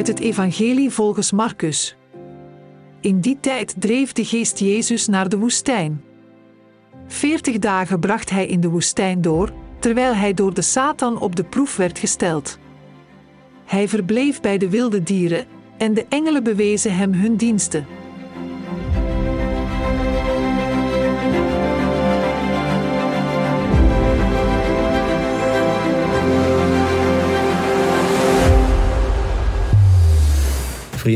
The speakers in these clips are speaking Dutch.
uit het Evangelie volgens Marcus. In die tijd dreef de geest Jezus naar de woestijn. Veertig dagen bracht hij in de woestijn door, terwijl hij door de Satan op de proef werd gesteld. Hij verbleef bij de wilde dieren, en de engelen bewezen hem hun diensten.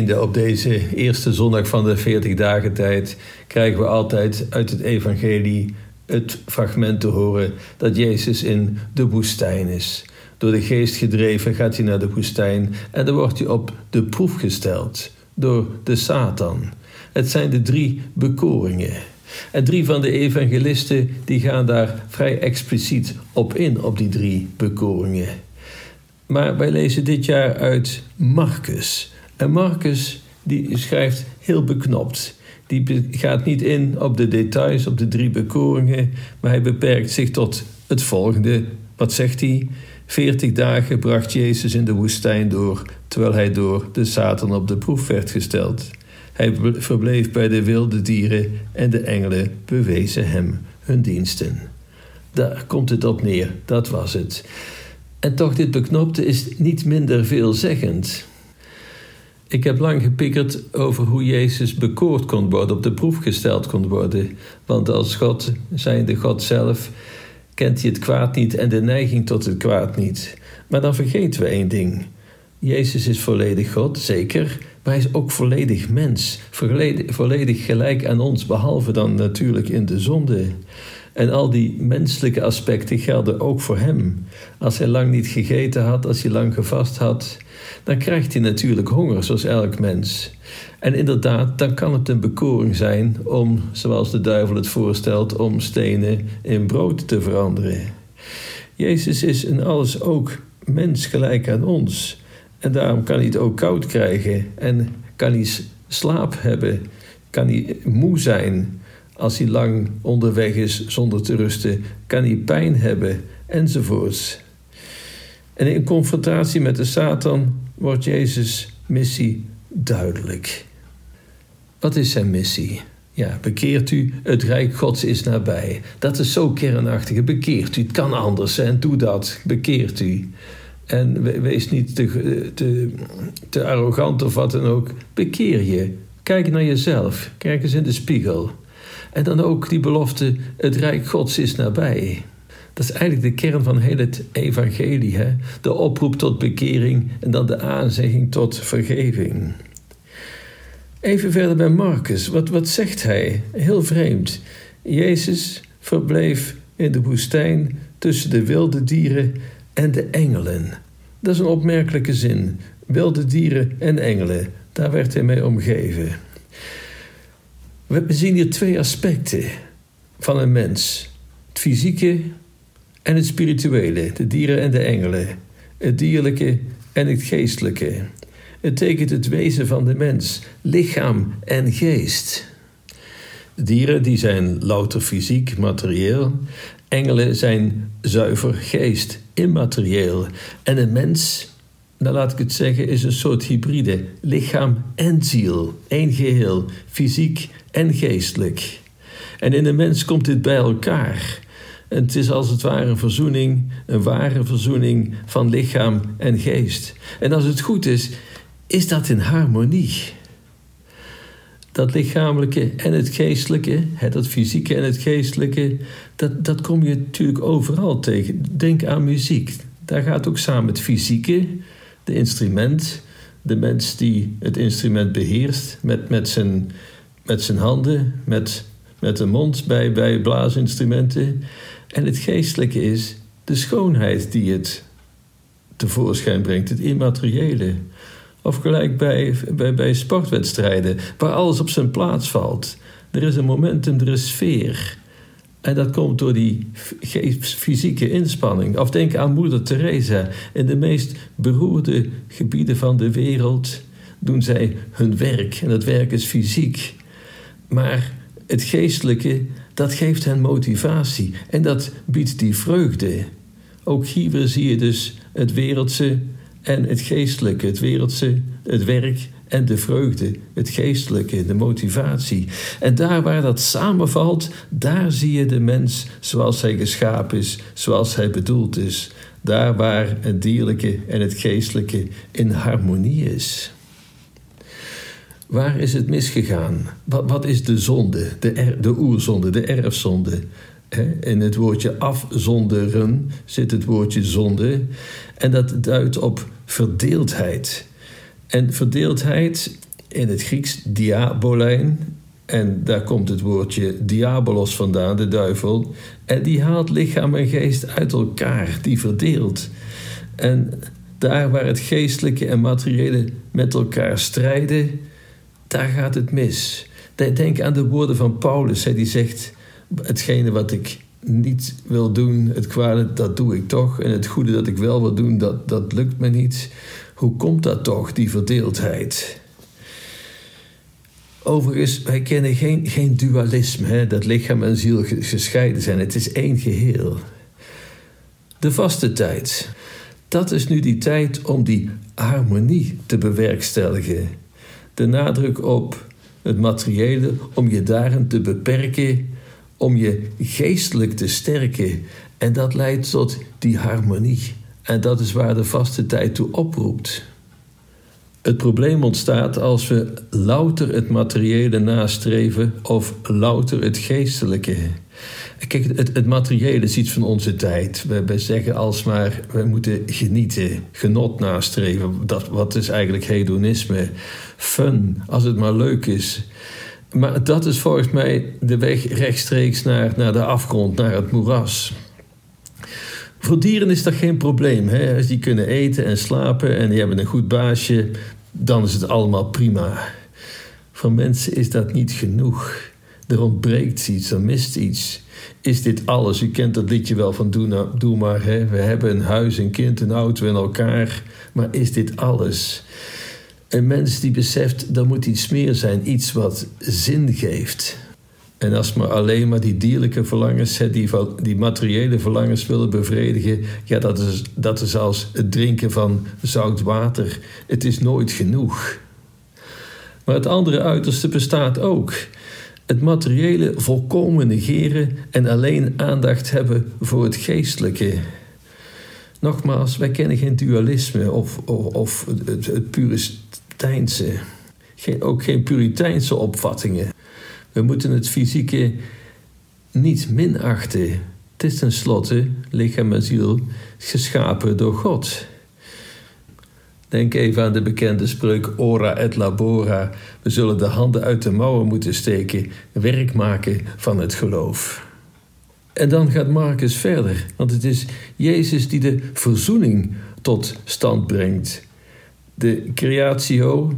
Op deze eerste zondag van de 40 dagen tijd krijgen we altijd uit het evangelie het fragment te horen dat Jezus in de woestijn is. Door de geest gedreven gaat hij naar de woestijn en dan wordt hij op de proef gesteld door de Satan. Het zijn de drie bekoringen. En drie van de evangelisten die gaan daar vrij expliciet op in, op die drie bekoringen. Maar wij lezen dit jaar uit Marcus. En Marcus die schrijft heel beknopt. Die gaat niet in op de details, op de drie bekoringen, maar hij beperkt zich tot het volgende. Wat zegt hij? Veertig dagen bracht Jezus in de woestijn door, terwijl hij door de Satan op de proef werd gesteld. Hij verbleef bij de wilde dieren en de engelen bewezen hem hun diensten. Daar komt het op neer, dat was het. En toch, dit beknopte is niet minder veelzeggend. Ik heb lang gepikkerd over hoe Jezus bekoord kon worden, op de proef gesteld kon worden. Want als God, zijnde God zelf, kent hij het kwaad niet en de neiging tot het kwaad niet. Maar dan vergeten we één ding. Jezus is volledig God, zeker, maar hij is ook volledig mens, volledig, volledig gelijk aan ons, behalve dan natuurlijk in de zonde. En al die menselijke aspecten gelden ook voor hem. Als hij lang niet gegeten had, als hij lang gevast had, dan krijgt hij natuurlijk honger, zoals elk mens. En inderdaad, dan kan het een bekoring zijn om, zoals de duivel het voorstelt, om stenen in brood te veranderen. Jezus is in alles ook mens gelijk aan ons. En daarom kan hij het ook koud krijgen en kan hij slaap hebben, kan hij moe zijn als hij lang onderweg is zonder te rusten, kan hij pijn hebben enzovoorts. En in confrontatie met de Satan wordt Jezus' missie duidelijk. Wat is zijn missie? Ja, bekeert u, het Rijk Gods is nabij. Dat is zo kernachtig. Bekeert u, het kan anders en doe dat. Bekeert u. En wees niet te, te, te arrogant of wat dan ook. Bekeer je. Kijk naar jezelf. Kijk eens in de spiegel. En dan ook die belofte: het Rijk Gods is nabij. Dat is eigenlijk de kern van heel het evangelie. Hè? De oproep tot bekering en dan de aanzegging tot vergeving. Even verder bij Marcus. Wat, wat zegt hij? Heel vreemd. Jezus verbleef in de woestijn tussen de wilde dieren en de engelen. Dat is een opmerkelijke zin. Wilde dieren en engelen. Daar werd hij mee omgeven. We zien hier twee aspecten van een mens: het fysieke en het spirituele, de dieren en de engelen, het dierlijke en het geestelijke. Het tekent het wezen van de mens, lichaam en geest. Dieren die zijn louter fysiek, materieel. Engelen zijn zuiver geest, immaterieel. En een mens, nou laat ik het zeggen, is een soort hybride. Lichaam en ziel, één geheel, fysiek en geestelijk. En in een mens komt dit bij elkaar. Het is als het ware een verzoening, een ware verzoening van lichaam en geest. En als het goed is, is dat in harmonie. Dat lichamelijke en het geestelijke, dat fysieke en het geestelijke, dat, dat kom je natuurlijk overal tegen. Denk aan muziek. Daar gaat ook samen het fysieke, de instrument, de mens die het instrument beheerst met, met, zijn, met zijn handen, met, met de mond bij, bij blaasinstrumenten. En het geestelijke is de schoonheid die het tevoorschijn brengt, het immateriële. Of gelijk bij, bij, bij sportwedstrijden, waar alles op zijn plaats valt. Er is een momentum, er is sfeer. En dat komt door die fysieke inspanning. Of denk aan Moeder Teresa. In de meest beroerde gebieden van de wereld doen zij hun werk. En dat werk is fysiek. Maar het geestelijke, dat geeft hen motivatie. En dat biedt die vreugde. Ook hier zie je dus het wereldse en het geestelijke, het wereldse, het werk en de vreugde, het geestelijke, de motivatie. En daar waar dat samenvalt, daar zie je de mens zoals hij geschapen is, zoals hij bedoeld is. Daar waar het dierlijke en het geestelijke in harmonie is. Waar is het misgegaan? Wat, wat is de zonde, de, de oerzonde, de erfzonde? In het woordje afzonderen zit het woordje zonde. En dat duidt op verdeeldheid. En verdeeldheid in het Grieks diabolijn. En daar komt het woordje diabolos vandaan, de duivel. En die haalt lichaam en geest uit elkaar, die verdeelt. En daar waar het geestelijke en materiële met elkaar strijden, daar gaat het mis. Denk aan de woorden van Paulus, die zegt: Hetgene wat ik niet wil doen, het kwade, dat doe ik toch. En het goede dat ik wel wil doen, dat, dat lukt me niet. Hoe komt dat toch, die verdeeldheid? Overigens, wij kennen geen, geen dualisme, hè, dat lichaam en ziel gescheiden zijn. Het is één geheel. De vaste tijd. Dat is nu die tijd om die harmonie te bewerkstelligen. De nadruk op het materiële, om je daarin te beperken, om je geestelijk te sterken. En dat leidt tot die harmonie. En dat is waar de vaste tijd toe oproept. Het probleem ontstaat als we louter het materiële nastreven of louter het geestelijke. Kijk, het, het materiële is iets van onze tijd. We, we zeggen alsmaar, we moeten genieten, genot nastreven. Dat, wat is eigenlijk hedonisme? Fun, als het maar leuk is. Maar dat is volgens mij de weg rechtstreeks naar, naar de afgrond, naar het moeras. Voor dieren is dat geen probleem. Hè? Als die kunnen eten en slapen en die hebben een goed baasje, dan is het allemaal prima. Voor mensen is dat niet genoeg. Er ontbreekt iets, er mist iets. Is dit alles? U kent dat liedje wel van Doe, nou, doe maar. Hè? We hebben een huis, een kind, een auto en elkaar. Maar is dit alles? Een mens die beseft, er moet iets meer zijn, iets wat zin geeft. En als we alleen maar die dierlijke verlangens, die, die materiële verlangens willen bevredigen, ja, dat is, dat is als het drinken van zout water. Het is nooit genoeg. Maar het andere uiterste bestaat ook. Het materiële volkomen negeren en alleen aandacht hebben voor het geestelijke. Nogmaals, wij kennen geen dualisme of, of, of het, Puriteinse. Geen, ook geen Puriteinse opvattingen. We moeten het fysieke niet minachten. Het is tenslotte, lichaam en ziel, geschapen door God. Denk even aan de bekende spreuk ora et labora. We zullen de handen uit de mouwen moeten steken, werk maken van het geloof. En dan gaat Marcus verder, want het is Jezus die de verzoening tot stand brengt. De creatio,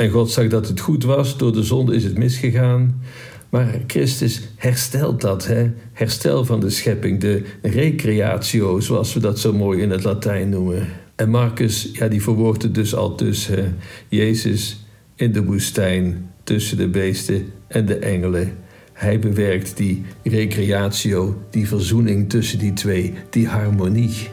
en God zag dat het goed was, door de zonde is het misgegaan. Maar Christus herstelt dat, hè? herstel van de schepping, de recreatio, zoals we dat zo mooi in het Latijn noemen. En Marcus, ja, die verwoordt het dus al tussen Jezus in de woestijn, tussen de beesten en de engelen. Hij bewerkt die recreatio, die verzoening tussen die twee, die harmonie.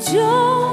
就